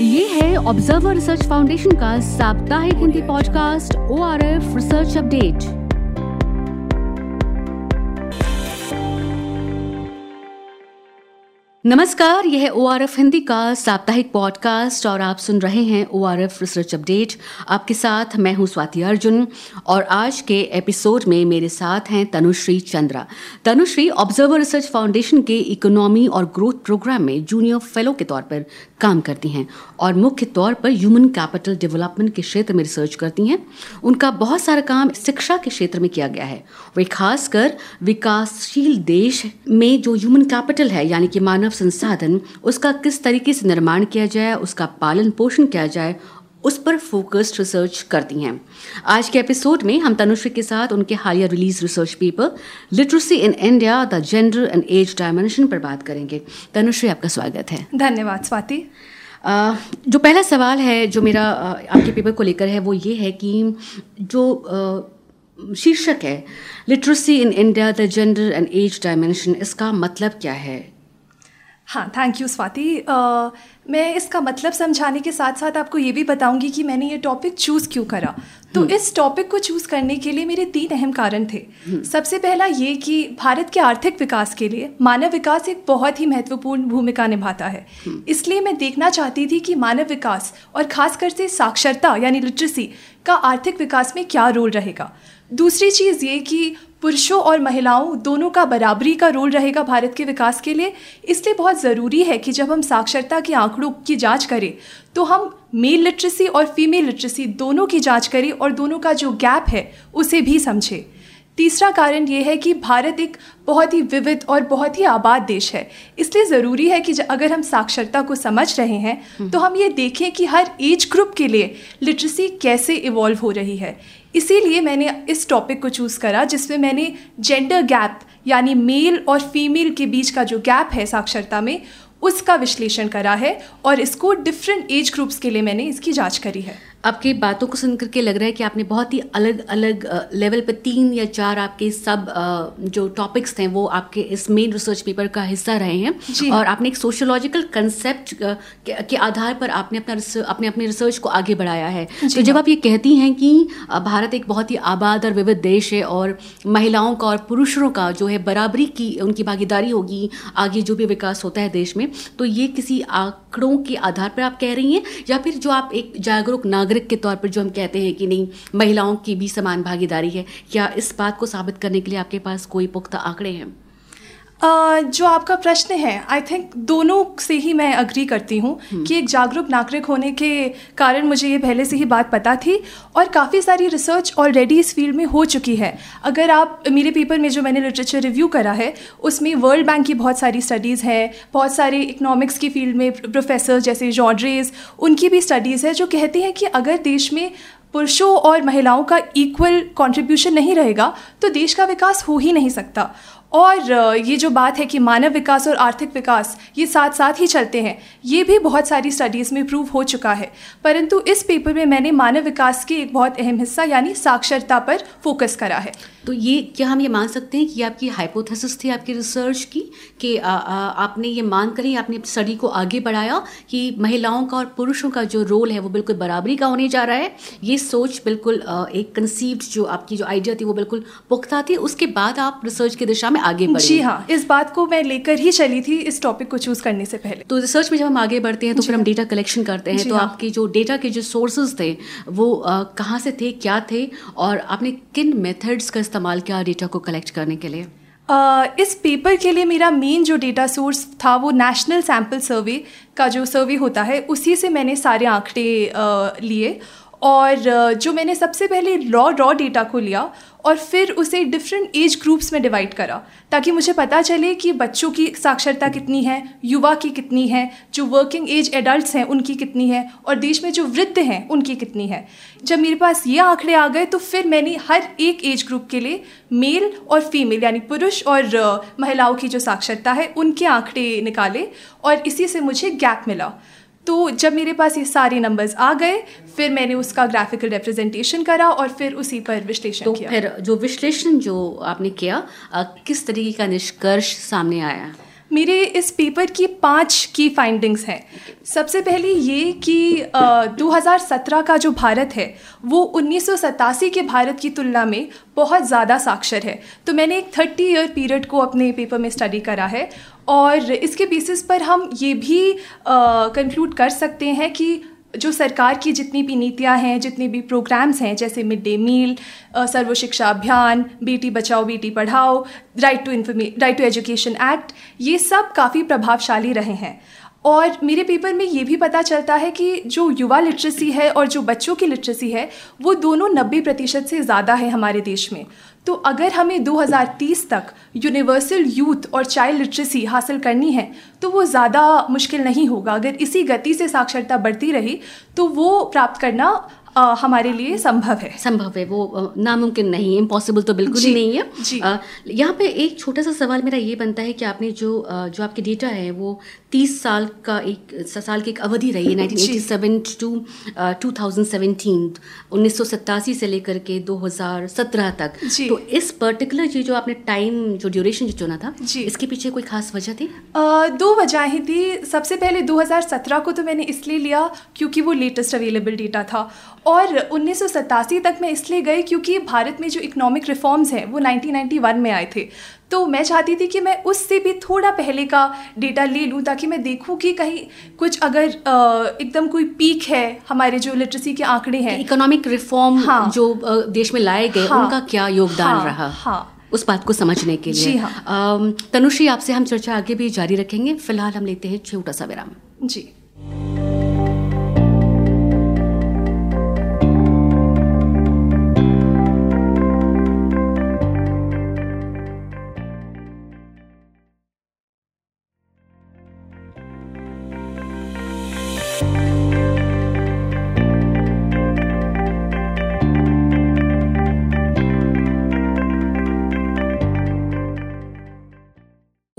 ये है observer research foundation का साप्ताहिक Hindi podcast O R F research update नमस्कार, यह ओ आर एफ़ हिंदी का साप्ताहिक पॉडकास्ट और आप सुन रहे हैं O R F research update आपके साथ मैं हूँ स्वाति अर्जुन और आज के एपिसोड में मेरे साथ हैं Tanushree Chandra. Tanushree Observer Research Foundation के इकोनॉमी और ग्रोथ प्रोग्राम में जूनियर फेलो के तौर पर काम करती हैं और मुख्य तौर पर ह्यूमन कैपिटल डेवलपमेंट के क्षेत्र में रिसर्च करती हैं। उनका बहुत सारा काम शिक्षा के क्षेत्र में किया गया है। वे खासकर विकासशील देश में जो ह्यूमन कैपिटल है, यानी कि मानव संसाधन उसका किस तरीके से निर्माण किया जाए उसका पालन पोषण किया जाए उस पर फोकस्ड रिसर्च करती हैं। आज के एपिसोड में हम तनुश्री के साथ उनके हालिया release research paper literacy in India the gender and age dimension पर बात करेंगे। तनुश्री आपका स्वागत है। धन्यवाद स्वाति। जो पहला सवाल है जो मेरा आपके पेपर को लेकर है वो ये है कि जो शीर्षक है literacy in India the gender and age dimension इसका मतलब क्या है? हाँ थैंक यू स्वाति मैं इसका मतलब समझाने के साथ साथ आपको ये भी बताऊँगी कि मैंने ये टॉपिक चूज़ क्यों करा तो हम्म। इस टॉपिक को चूज़ करने के लिए मेरे तीन अहम कारण थे हम्म। सबसे पहला ये कि भारत के आर्थिक विकास के लिए मानव विकास एक बहुत ही महत्वपूर्ण भूमिका निभाता है हम्म। इसलिए मैं देखना चाहती थी कि मानव विकास और खासकर से साक्षरता यानी लिटरेसी का आर्थिक विकास में क्या रोल रहेगा दूसरी चीज़ ये कि पुरुषों और महिलाओं दोनों का बराबरी का रोल रहेगा भारत के विकास के लिए। इसलिए बहुत ज़रूरी है कि जब हम साक्षरता के आंकड़ों की जाँच करें तो हम मेल लिटरेसी और फीमेल लिटरेसी दोनों की जाँच करें और दोनों का जो गैप है उसे भी समझें। तीसरा कारण ये है कि भारत एक बहुत ही विविध और बहुत ही आबाद देश है। इसलिए ज़रूरी है कि अगर हम साक्षरता को समझ रहे हैं तो हम ये देखें कि हर एज ग्रुप के लिए लिटरेसी कैसे इवॉल्व हो रही है। इसीलिए मैंने इस टॉपिक को चूज़ करा, जिसमें मैंने जेंडर गैप यानी मेल और फीमेल के बीच का जो गैप है साक्षरता में, उसका विश्लेषण करा है और इसको डिफरेंट एज ग्रुप्स के लिए मैंने इसकी जाँच करी है। आपकी बातों को सुन करके लग रहा है कि आपने बहुत ही अलग अलग लेवल पर तीन या चार आपके सब जो टॉपिक्स थे वो आपके इस मेन रिसर्च पेपर का हिस्सा रहे हैं। और आपने एक सोशोलॉजिकल कंसेप्ट के आधार पर आपने अपना अपने अपने रिसर्च को आगे बढ़ाया है। तो जब आप ये कहती हैं कि भारत एक बहुत ही आबाद और विविध देश है और महिलाओं का और पुरुषों का जो है बराबरी की उनकी भागीदारी होगी आगे जो भी विकास होता है देश में तो ये किसी आंकड़ों के आधार पर आप कह रही हैं? या फिर जो आप एक जागरूक नागरिक नागरिक के तौर पर जो हम कहते हैं कि नहीं, महिलाओं की भी समान भागीदारी है, क्या इस बात को साबित करने के लिए आपके पास कोई पुख्ता आंकड़े हैं? जो आपका प्रश्न है आई थिंक दोनों से ही मैं अग्री करती हूँ हम्म। कि एक जागरूक नागरिक होने के कारण मुझे ये पहले से ही बात पता थी और काफ़ी सारी रिसर्च ऑलरेडी इस फ़ील्ड में हो चुकी है अगर आप मेरे पेपर में जो मैंने लिटरेचर रिव्यू करा है उसमें वर्ल्ड बैंक की बहुत सारी स्टडीज़ हैं बहुत सारे इकोनॉमिक्स की फ़ील्ड में प्रोफेसर जैसे जॉड्रेज उनकी भी स्टडीज़ है जो कहती हैं कि अगर देश में पुरुषों और महिलाओं का इक्वल कंट्रीब्यूशन नहीं रहेगा तो देश का विकास हो ही नहीं सकता और ये जो बात है कि मानव विकास और आर्थिक विकास, ये साथ साथ ही चलते हैं, ये भी बहुत सारी स्टडीज़ में प्रूव हो चुका है। परंतु इस पेपर में मैंने मानव विकास के एक बहुत अहम हिस्सा, यानी साक्षरता पर फोकस करा है। तो ये, क्या हम ये मान सकते हैं कि आपकी हाइपोथेसिस थी, आपकी रिसर्च की, कि आपने ये मान कर ही आपने स्टडी को आगे बढ़ाया कि महिलाओं का और पुरुषों का जो रोल है, वो बिल्कुल बराबरी का होने जा रहा है? ये सोच बिल्कुल एक कंसीव्ड जो आपकी जो आइडिया थी, वो बिल्कुल पुख्ता थी। उसके बाद आप रिसर्च की दिशा में आगे बढ़े जी हाँ इस बात को मैं लेकर ही चली थी इस टॉपिक को चूज़ करने से पहले। तो रिसर्च में जब हम आगे बढ़ते हैं तो फिर हम डेटा हाँ। कलेक्शन करते हैं। तो हाँ। आपके जो डेटा के जो सोर्सेज थे वो कहाँ से थे क्या थे और आपने किन मेथड्स का इस्तेमाल किया डेटा को कलेक्ट करने के लिए? Uh, इस पेपर के लिए मेरा मेन जो डेटा सोर्स था वो नेशनल सैंपल सर्वे का जो सर्वे होता है उसी से मैंने सारे आंकड़े uh, लिए। और जो मैंने सबसे पहले रॉ रॉ डेटा को लिया और फिर उसे डिफरेंट एज ग्रुप्स में डिवाइड करा, ताकि मुझे पता चले कि बच्चों की साक्षरता कितनी है, युवा की कितनी है, जो वर्किंग एज एडल्ट्स हैं उनकी कितनी है और देश में जो वृद्ध हैं उनकी कितनी है। जब मेरे पास ये आंकड़े आ गए तो फिर मैंने हर एक एज ग्रुप के लिए मेल और फीमेल यानी पुरुष और महिलाओं की जो साक्षरता है उनके आंकड़े निकाले और इसी से मुझे गैप मिला। तो जब मेरे पास ये सारे नंबर्स आ गए फिर मैंने उसका ग्राफिकल रिप्रेजेंटेशन करा और फिर उसी पर विश्लेषण तो किया। फिर जो विश्लेषण जो आपने किया किस तरीके का निष्कर्ष सामने आया? मेरे इस पेपर की पाँच की फाइंडिंग्स हैं। सबसे पहले ये कि आ, 2017 का जो भारत है वो उन्नीस सौ सतासी के भारत की तुलना में बहुत ज़्यादा साक्षर है। तो मैंने एक थर्टी ईयर पीरियड को अपने पेपर में स्टडी करा है और इसके बेसिस पर हम ये भी कंक्लूड कर सकते हैं कि जो सरकार की जितनी भी नीतियाँ हैं, जितने भी प्रोग्राम्स हैं, जैसे मिड डे मील सर्व शिक्षा अभियान, Beti Bachao, Beti Padhao right to information right to education act ये सब काफ़ी प्रभावशाली रहे हैं। और मेरे पेपर में ये भी पता चलता है कि जो युवा लिटरेसी है और जो बच्चों की लिटरेसी है, वो दोनों 90 प्रतिशत से ज़्यादा है हमारे देश में। तो अगर हमें 2030 तक यूनिवर्सल यूथ और चाइल्ड लिटरेसी हासिल करनी है तो वो ज़्यादा मुश्किल नहीं होगा। अगर इसी गति से साक्षरता बढ़ती रही तो वो प्राप्त करना आ, हमारे लिए संभव है। संभव है वो नामुमकिन नहीं है इम्पॉसिबल तो बिल्कुल ही नहीं है। यहाँ पे एक छोटा सा सवाल मेरा ये बनता है कि आपने जो जो आपके डेटा है वो तीस साल का एक साल की एक अवधि रही है nineteen eighty seven to two thousand seventeen उन्नीस सौ सत्तासी से लेकर के दो हज़ार सत्रह तक। तो इस पर्टिकुलर जी जो आपने टाइम जो ड्यूरेशन जो चुना था इसके पीछे कोई खास वजह थी? आ, दो वजह थी। सबसे पहले 2017 को तो मैंने इसलिए लिया क्योंकि वो लेटेस्ट अवेलेबल डेटा था। और उन्नीस सौ सतासी तक मैं इसलिए गई क्योंकि भारत में जो इकोनॉमिक रिफॉर्म्स हैं वो 1991 में आए थे। तो मैं चाहती थी कि मैं उससे भी थोड़ा पहले का डेटा ले लूँ ताकि मैं देखूँ कि कहीं कुछ अगर एकदम कोई पीक है हमारे जो लिटरेसी के आंकड़े हैं। इकोनॉमिक रिफॉर्म हाँ, जो देश में लाए गए हाँ, उनका क्या योगदान हाँ, रहा? हाँ। उस बात को समझने के लिए। जी हाँ। तनुश्री आपसे हम चर्चा आगे भी जारी रखेंगे। फ़िलहाल हम लेते हैं छोटा सा विराम। जी।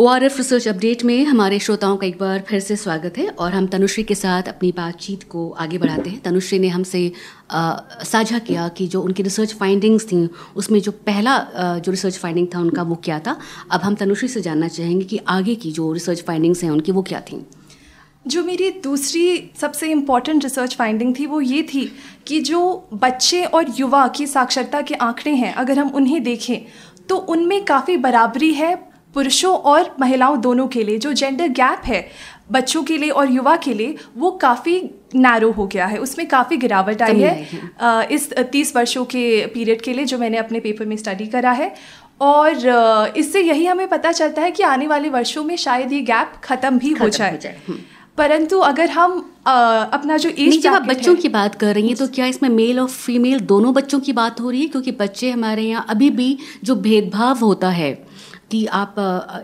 O R F research update में हमारे श्रोताओं का एक बार फिर से स्वागत है और हम तनुश्री के साथ अपनी बातचीत को आगे बढ़ाते हैं। तनुश्री ने हमसे साझा किया कि जो उनकी रिसर्च फाइंडिंग्स थी उसमें जो पहला आ, जो रिसर्च फाइंडिंग था उनका वो क्या था? अब हम तनुश्री से जानना चाहेंगे कि आगे की जो रिसर्च फाइंडिंग्स हैं उनकी वो क्या थी। जो मेरी दूसरी सबसे इंपॉर्टेंट रिसर्च फाइंडिंग थी वो ये थी कि जो बच्चे और युवा की साक्षरता के आंकड़े हैं अगर हम उन्हें देखें तो उनमें काफ़ी बराबरी है पुरुषों और महिलाओं दोनों के लिए जो जेंडर गैप है बच्चों के लिए और युवा के लिए वो काफ़ी नैरो हो गया है। उसमें काफ़ी गिरावट आई है। इस तीस वर्षों के पीरियड के लिए जो मैंने अपने पेपर में स्टडी करा है। और इससे यही हमें पता चलता है कि आने वाले वर्षों में शायद ये गैप ख़त्म भी हो जाए, हो जाए। हम्म। परंतु अगर हम आ, अपना जो एज जब आप बच्चों की बात कर रही हैं तो क्या इसमें मेल और फीमेल दोनों बच्चों की बात हो रही है? क्योंकि बच्चे हमारे यहाँ अभी भी जो भेदभाव होता है कि आप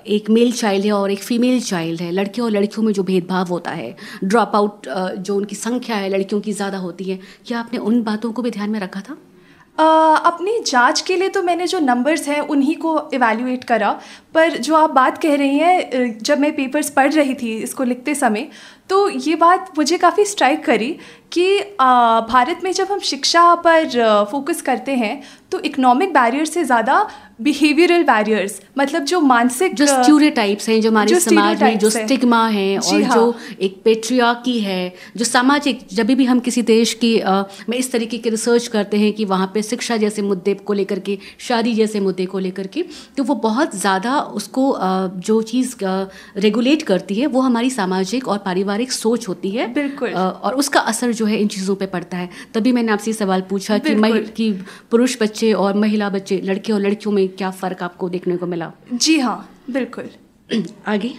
एक मेल चाइल्ड है और एक फीमेल चाइल्ड है। लड़के और लड़कियों में जो भेदभाव होता है ड्रॉप आउट जो उनकी संख्या है, लड़कियों की ज़्यादा होती है, क्या आपने उन बातों को भी ध्यान में रखा था? अपनी जाँच के लिए तो मैंने जो नंबर्स हैं, उन्हीं को इवैल्यूएट करा। पर जो आप बात कह रही हैं जब मैं पेपर्स पढ़ रही थी इसको लिखते समय तो ये बात मुझे काफ़ी स्ट्राइक करी कि भारत में जब हम शिक्षा पर फोकस करते हैं तो इकोनॉमिक बैरियर से ज़्यादा बिहेवियरल बैरियर्स मतलब जो मानसिक जो स्ट्यूरियोटाइप्स हैं जो हमारे समाज में जो स्टिग्मा है और हाँ. जो एक पेट्रियाकी है जो सामाजिक जब भी हम किसी देश की आ, में इस तरीके की रिसर्च करते हैं कि वहाँ पे शिक्षा जैसे मुद्दे को लेकर के शादी जैसे मुद्दे को लेकर के तो वो बहुत ज़्यादा उसको आ, जो चीज़ रेगुलेट करती है वो हमारी सामाजिक और पारिवारिक सोच होती है। बिल्कुल। आ, और उसका असर जो है इन चीज़ों पर पड़ता है। तभी मैंने आपसे सवाल पूछा कि कि पुरुष बच्चे और महिला बच्चे लड़के और लड़कियों में क्या फ़र्क आपको देखने को मिला? जी हाँ बिल्कुल। आगे?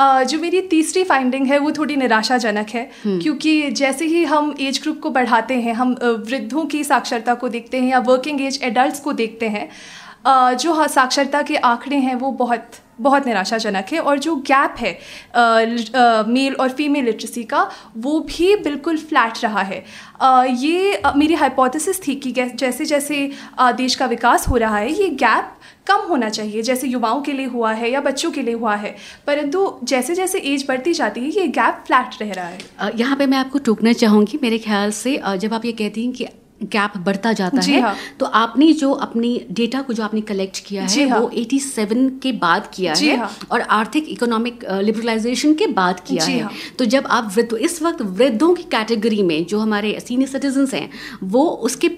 Uh, जो मेरी तीसरी फाइंडिंग है वो थोड़ी निराशाजनक है हम्म। क्योंकि जैसे ही हम एज ग्रुप को बढ़ाते हैं हम वृद्धों की साक्षरता को देखते हैं या वर्किंग एज एडल्ट्स को देखते हैं uh, जो साक्षरता के आंकड़े हैं वो बहुत बहुत निराशाजनक है और जो गैप है मेल और फीमेल लिटरेसी का, वो भी बिल्कुल फ्लैट रहा है। ये मेरी हाइपोथेसिस थी कि जैसे जैसे देश का विकास हो रहा है, ये गैप कम होना चाहिए, जैसे युवाओं के लिए हुआ है या बच्चों के लिए हुआ है। परंतु जैसे जैसे एज बढ़ती जाती है, ये गैप फ्लैट रह रहा है। यहाँ पे मैं आपको टूकना चाहूँगी, मेरे ख्याल से जब आप ये कहती हैं कि गैप बढ़ता जाता है हाँ। तो आपने जो अपनी डेटा को जो आपने कलेक्ट किया है हाँ। वो 87 के बाद किया है हाँ। और आर्थिक इकोनॉमिक लिबरलाइजेशन के बाद किया है हाँ। तो जब आप वृद्ध इस वक्त वृद्धों की कैटेगरी में जो हमारे सीनियर सिटीजन हैं वो उसके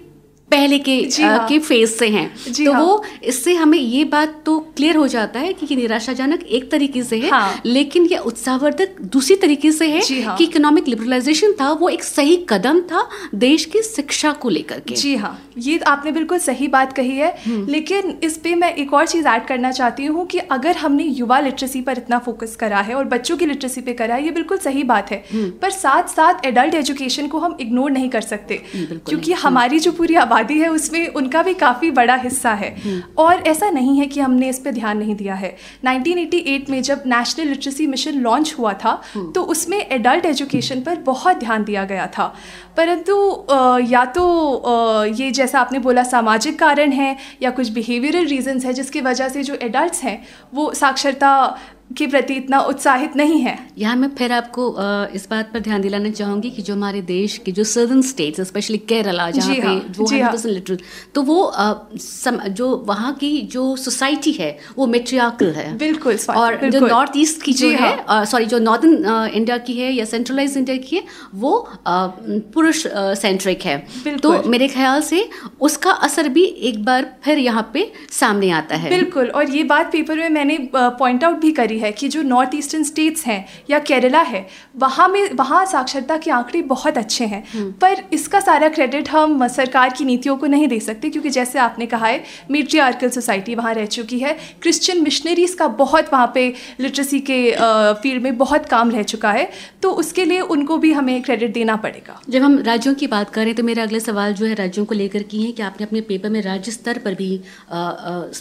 पहले के हाँ। के फ़ेज़ से हैं तो हाँ। वो इससे हमें ये बात तो क्लियर हो जाता है कि ये निराशाजनक एक तरीके से है हाँ। लेकिन ये उत्साहवर्धक दूसरी तरीके से है हाँ। कि इकोनॉमिक लिबरलाइजेशन था वो एक सही कदम था देश की शिक्षा को लेकर के जी हाँ ये आपने बिल्कुल सही बात कही है हम्म। लेकिन इस पे मैं एक और चीज़ ऐड करना चाहती हूँ कि अगर हमने युवा लिटरेसी पर इतना फोकस करा है और बच्चों की लिटरेसी पे करा है ये बिल्कुल सही बात है हम्म। पर साथ साथ एडल्ट एजुकेशन को हम इग्नोर नहीं कर सकते क्योंकि हमारी जो पूरी आबादी है उसमें उनका भी काफ़ी बड़ा हिस्सा है हम्म। और ऐसा नहीं है कि हमने इस पर ध्यान नहीं दिया है 1988 में जब नेशनल लिटरेसी मिशन लॉन्च हुआ था हम्म। तो उसमें एडल्ट एजुकेशन पर बहुत ध्यान दिया गया था परंतु या तो ये जैसा आपने बोला सामाजिक कारण है या कुछ बिहेवियरल रीजंस है जिसकी वजह से जो एडल्ट हैं वो साक्षरता के प्रति इतना उत्साहित नहीं है। यहाँ मैं फिर आपको इस बात पर ध्यान दिलाना चाहूँगी कि जो हमारे देश के जो सर्दन स्टेट्स स्पेशली केरला जहाँ पे हाँ, वो जी हाँ। लिटरल तो वो सम, जो वहाँ की जो सोसाइटी है वो मेट्रियाकल है। बिल्कुल और जो नॉर्थ ईस्ट की जो है हाँ। सॉरी जो नॉर्दर्न इंडिया की है या सेंट्रलाइज इंडिया की है वो पुरुष सेंट्रिक है। तो मेरे ख्याल से उसका असर भी एक बार फिर यहाँ पे सामने आता है। बिल्कुल और ये बात पेपर में मैंने पॉइंट आउट भी करी है कि जो नॉर्थ ईस्टर्न स्टेट्स हैं या केरला है वहाँ में वहाँ साक्षरता के आंकड़े बहुत अच्छे हैं। हम्म। पर इसका सारा क्रेडिट हम सरकार की नीतियों को नहीं दे सकते क्योंकि जैसे आपने कहा है मेट्रियार्कल सोसाइटी वहाँ रह चुकी है। क्रिश्चियन मिशनरीज का बहुत वहाँ पे लिटरेसी के फ़ील्ड में बहुत काम रह चुका है। तो उसके लिए उनको भी हमें क्रेडिट देना पड़ेगा। जब हम राज्यों की बात करें तो मेरा अगला सवाल जो है राज्यों को लेकर की है कि आपने अपने पेपर में राज्य स्तर पर भी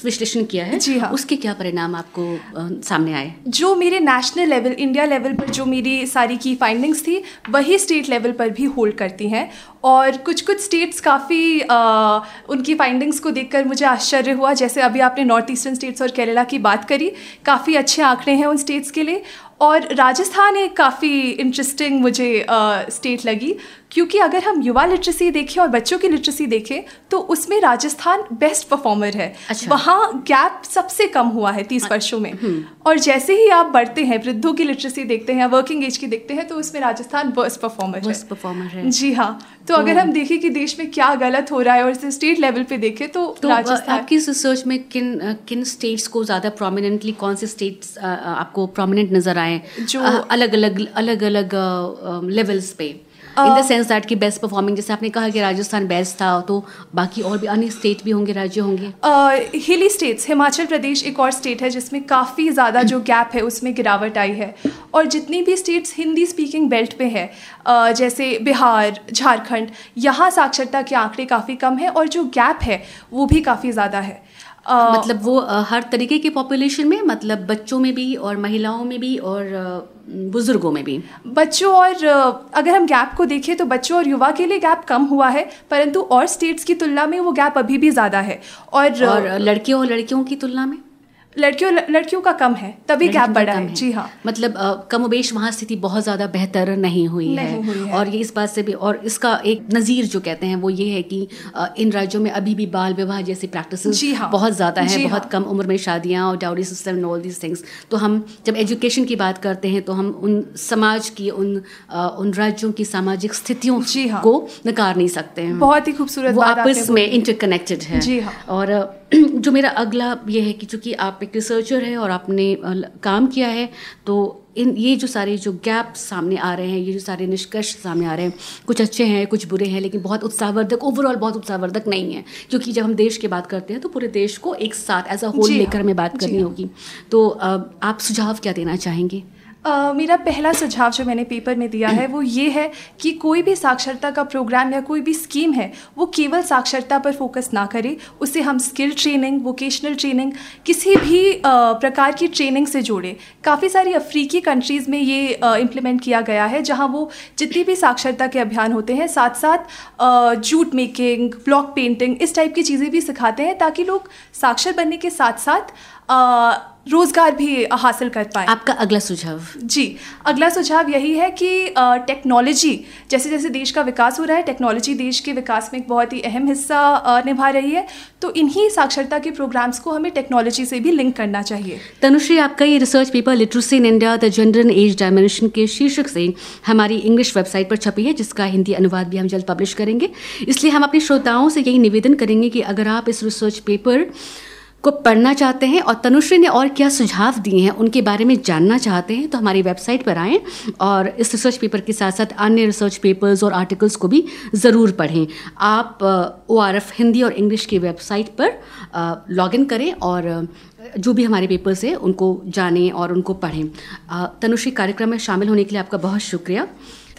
विश्लेषण किया है। जी हाँ। उसके क्या परिणाम आपको सामने आए? जो मेरे नेशनल लेवल इंडिया लेवल पर जो मेरी सारी की फाइंडिंग्स थी, वही स्टेट लेवल पर भी होल्ड करती हैं। और कुछ कुछ स्टेट्स काफ़ी उनकी फाइंडिंग्स को देखकर मुझे आश्चर्य हुआ। जैसे अभी आपने नॉर्थ ईस्टर्न स्टेट्स और केरला की बात करी, काफ़ी अच्छे आंकड़े हैं उन स्टेट्स के लिए। और राजस्थान एक काफ़ी इंटरेस्टिंग मुझे स्टेट लगी। क्योंकि अगर हम युवा लिटरेसी देखें और बच्चों की लिटरेसी देखें तो उसमें राजस्थान बेस्ट परफॉर्मर है। अच्छा। वहाँ गैप सबसे कम हुआ है तीस वर्षों में। और जैसे ही आप बढ़ते हैं वृद्धों की लिटरेसी देखते हैं वर्किंग एज की देखते हैं तो उसमें राजस्थान वर्स्ट परफॉर्मर है। परफॉर्मर है। जी हाँ। तो अगर हम देखें कि देश में क्या गलत हो रहा है और इसे स्टेट लेवल पे देखें तो, तो राजस्थान आपकी इस रिसर्च में किन किन स्टेट्स को ज़्यादा प्रोमिनेंटली कौन से स्टेट्स आपको प्रोमिनेंट नज़र आए जो- अलग अलग अलग अलग लेवल्स पे? इन द सेंस दैट कि बेस्ट परफॉर्मिंग जैसे आपने कहा कि राजस्थान बेस्ट था तो बाकी और भी अन्य स्टेट भी होंगे राज्य होंगे? हिली स्टेट्स हिमाचल प्रदेश एक और स्टेट है जिसमें काफ़ी ज़्यादा जो गैप है उसमें गिरावट आई है। और जितनी भी स्टेट्स हिंदी स्पीकिंग बेल्ट पे है अ, जैसे बिहार झारखंड यहाँ साक्षरता के आंकड़े काफ़ी कम है और जो गैप है वो भी काफ़ी ज़्यादा है। अ, मतलब वो हर तरीके के पॉपुलेशन में मतलब बच्चों में भी और महिलाओं में भी और बुज़ुर्गों में भी। बच्चों और अगर हम गैप को देखें तो बच्चों और युवा के लिए गैप कम हुआ है परंतु और स्टेट्स की तुलना में वो गैप अभी भी ज़्यादा है। और, और लड़कियों और लड़कियों की तुलना में? लड़कियों लड़कियों का कम है तभी गैप बढ़ा है जी हाँ मतलब कमोबेश वहाँ स्थिति बहुत ज़्यादा बेहतर नहीं हुई नहीं हुई है है। और ये इस बात से भी और इसका एक नज़ीर जो कहते हैं वो ये है कि इन राज्यों में अभी भी बाल विवाह जैसी प्रैक्टिस जी हाँ। बहुत ज़्यादा है बहुत हाँ। कम उम्र में शादियाँ और dowry system all these things तो हम जब एजुकेशन की बात करते हैं तो हम उन समाज की उन उन राज्यों की सामाजिक स्थितियों हाँ। को नकार नहीं सकते हैं बहुत ही खूबसूरत वो आपस में इंटरकनेक्टेड है हाँ। और जो मेरा अगला ये है कि चूँकि आप एक रिसर्चर है और आपने काम किया है तो इन ये जो सारे जो गैप सामने आ रहे हैं ये जो सारे निष्कर्ष सामने आ रहे हैं कुछ अच्छे हैं कुछ बुरे हैं लेकिन बहुत उत्साहवर्धक ओवरऑल बहुत उत्साहवर्धक नहीं है क्योंकि जब हम देश की बात करते हैं तो पूरे देश को एक साथ एज अ होल लेकर हमें बात करनी। होगी। तो आप सुझाव क्या देना चाहेंगे? मेरा पहला सुझाव जो मैंने पेपर में दिया है वो ये है कि कोई भी साक्षरता का प्रोग्राम या कोई भी स्कीम है, वो केवल साक्षरता पर फोकस ना करे। उसे हम स्किल ट्रेनिंग वोकेशनल ट्रेनिंग किसी भी प्रकार की ट्रेनिंग से जोड़े। काफ़ी सारी अफ्रीकी कंट्रीज़ में ये इम्प्लीमेंट किया गया है, जहाँ वो जितनी भी साक्षरता के अभियान होते हैं साथ साथ जूट मेकिंग ब्लॉक पेंटिंग इस टाइप की चीज़ें भी सिखाते हैं, ताकि लोग साक्षर बनने के साथ साथ रोज़गार भी हासिल कर पाए। आपका अगला सुझाव। जी अगला सुझाव यही है कि टेक्नोलॉजी जैसे जैसे देश का विकास हो रहा है टेक्नोलॉजी देश के विकास में एक बहुत ही अहम हिस्सा निभा रही है। तो इन्हीं साक्षरता के प्रोग्राम्स को हमें टेक्नोलॉजी से भी लिंक करना चाहिए। तनुश्री आपका ये research paper literacy in India the gender and age dimension के शीर्षक से हमारी इंग्लिश वेबसाइट पर छपी है जिसका हिंदी अनुवाद भी हम जल्द पब्लिश करेंगे। इसलिए हम अपने श्रोताओं से यही निवेदन करेंगे कि अगर आप इस रिसर्च पेपर को पढ़ना चाहते हैं और तनुश्री ने और क्या सुझाव दिए हैं, उनके बारे में जानना चाहते हैं तो हमारी वेबसाइट पर आएँ और इस रिसर्च पेपर के साथ साथ अन्य रिसर्च पेपर्स और आर्टिकल्स को भी ज़रूर पढ़ें। आप ओ आर एफ़ हिंदी और इंग्लिश की वेबसाइट पर लॉग इन करें और जो भी हमारे पेपर्स हैं, उनको जानें और उनको पढ़ें। तनुश्री, कार्यक्रम में शामिल होने के लिए आपका बहुत शुक्रिया।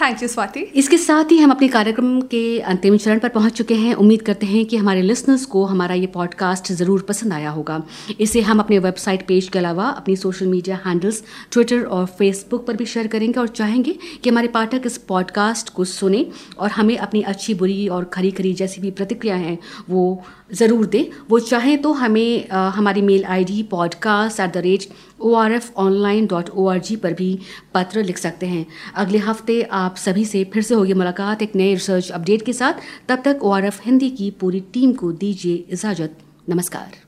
थैंक यू स्वाति इसके साथ ही हम अपने कार्यक्रम के अंतिम चरण पर पहुँच चुके हैं। उम्मीद करते हैं कि हमारे लिसनर्स को हमारा ये पॉडकास्ट ज़रूर पसंद आया होगा। इसे हम अपने वेबसाइट पेज के अलावा अपनी सोशल मीडिया हैंडल्स ट्विटर और फेसबुक पर भी शेयर करेंगे और चाहेंगे कि हमारे पाठक इस पॉडकास्ट को सुने और हमें अपनी अच्छी बुरी और खरी खरी जैसी भी प्रतिक्रिया हैं वो ज़रूर दें। वो चाहें तो हमें आ, हमारी mail ID podcast at the rate O R F online dot O R G पर भी पत्र लिख सकते हैं। अगले हफ़्ते आप सभी से फिर से होगी मुलाकात एक नए रिसर्च अपडेट के साथ। तब तक ओ आर एफ़ हिंदी की पूरी टीम को दीजिए इजाज़त। नमस्कार।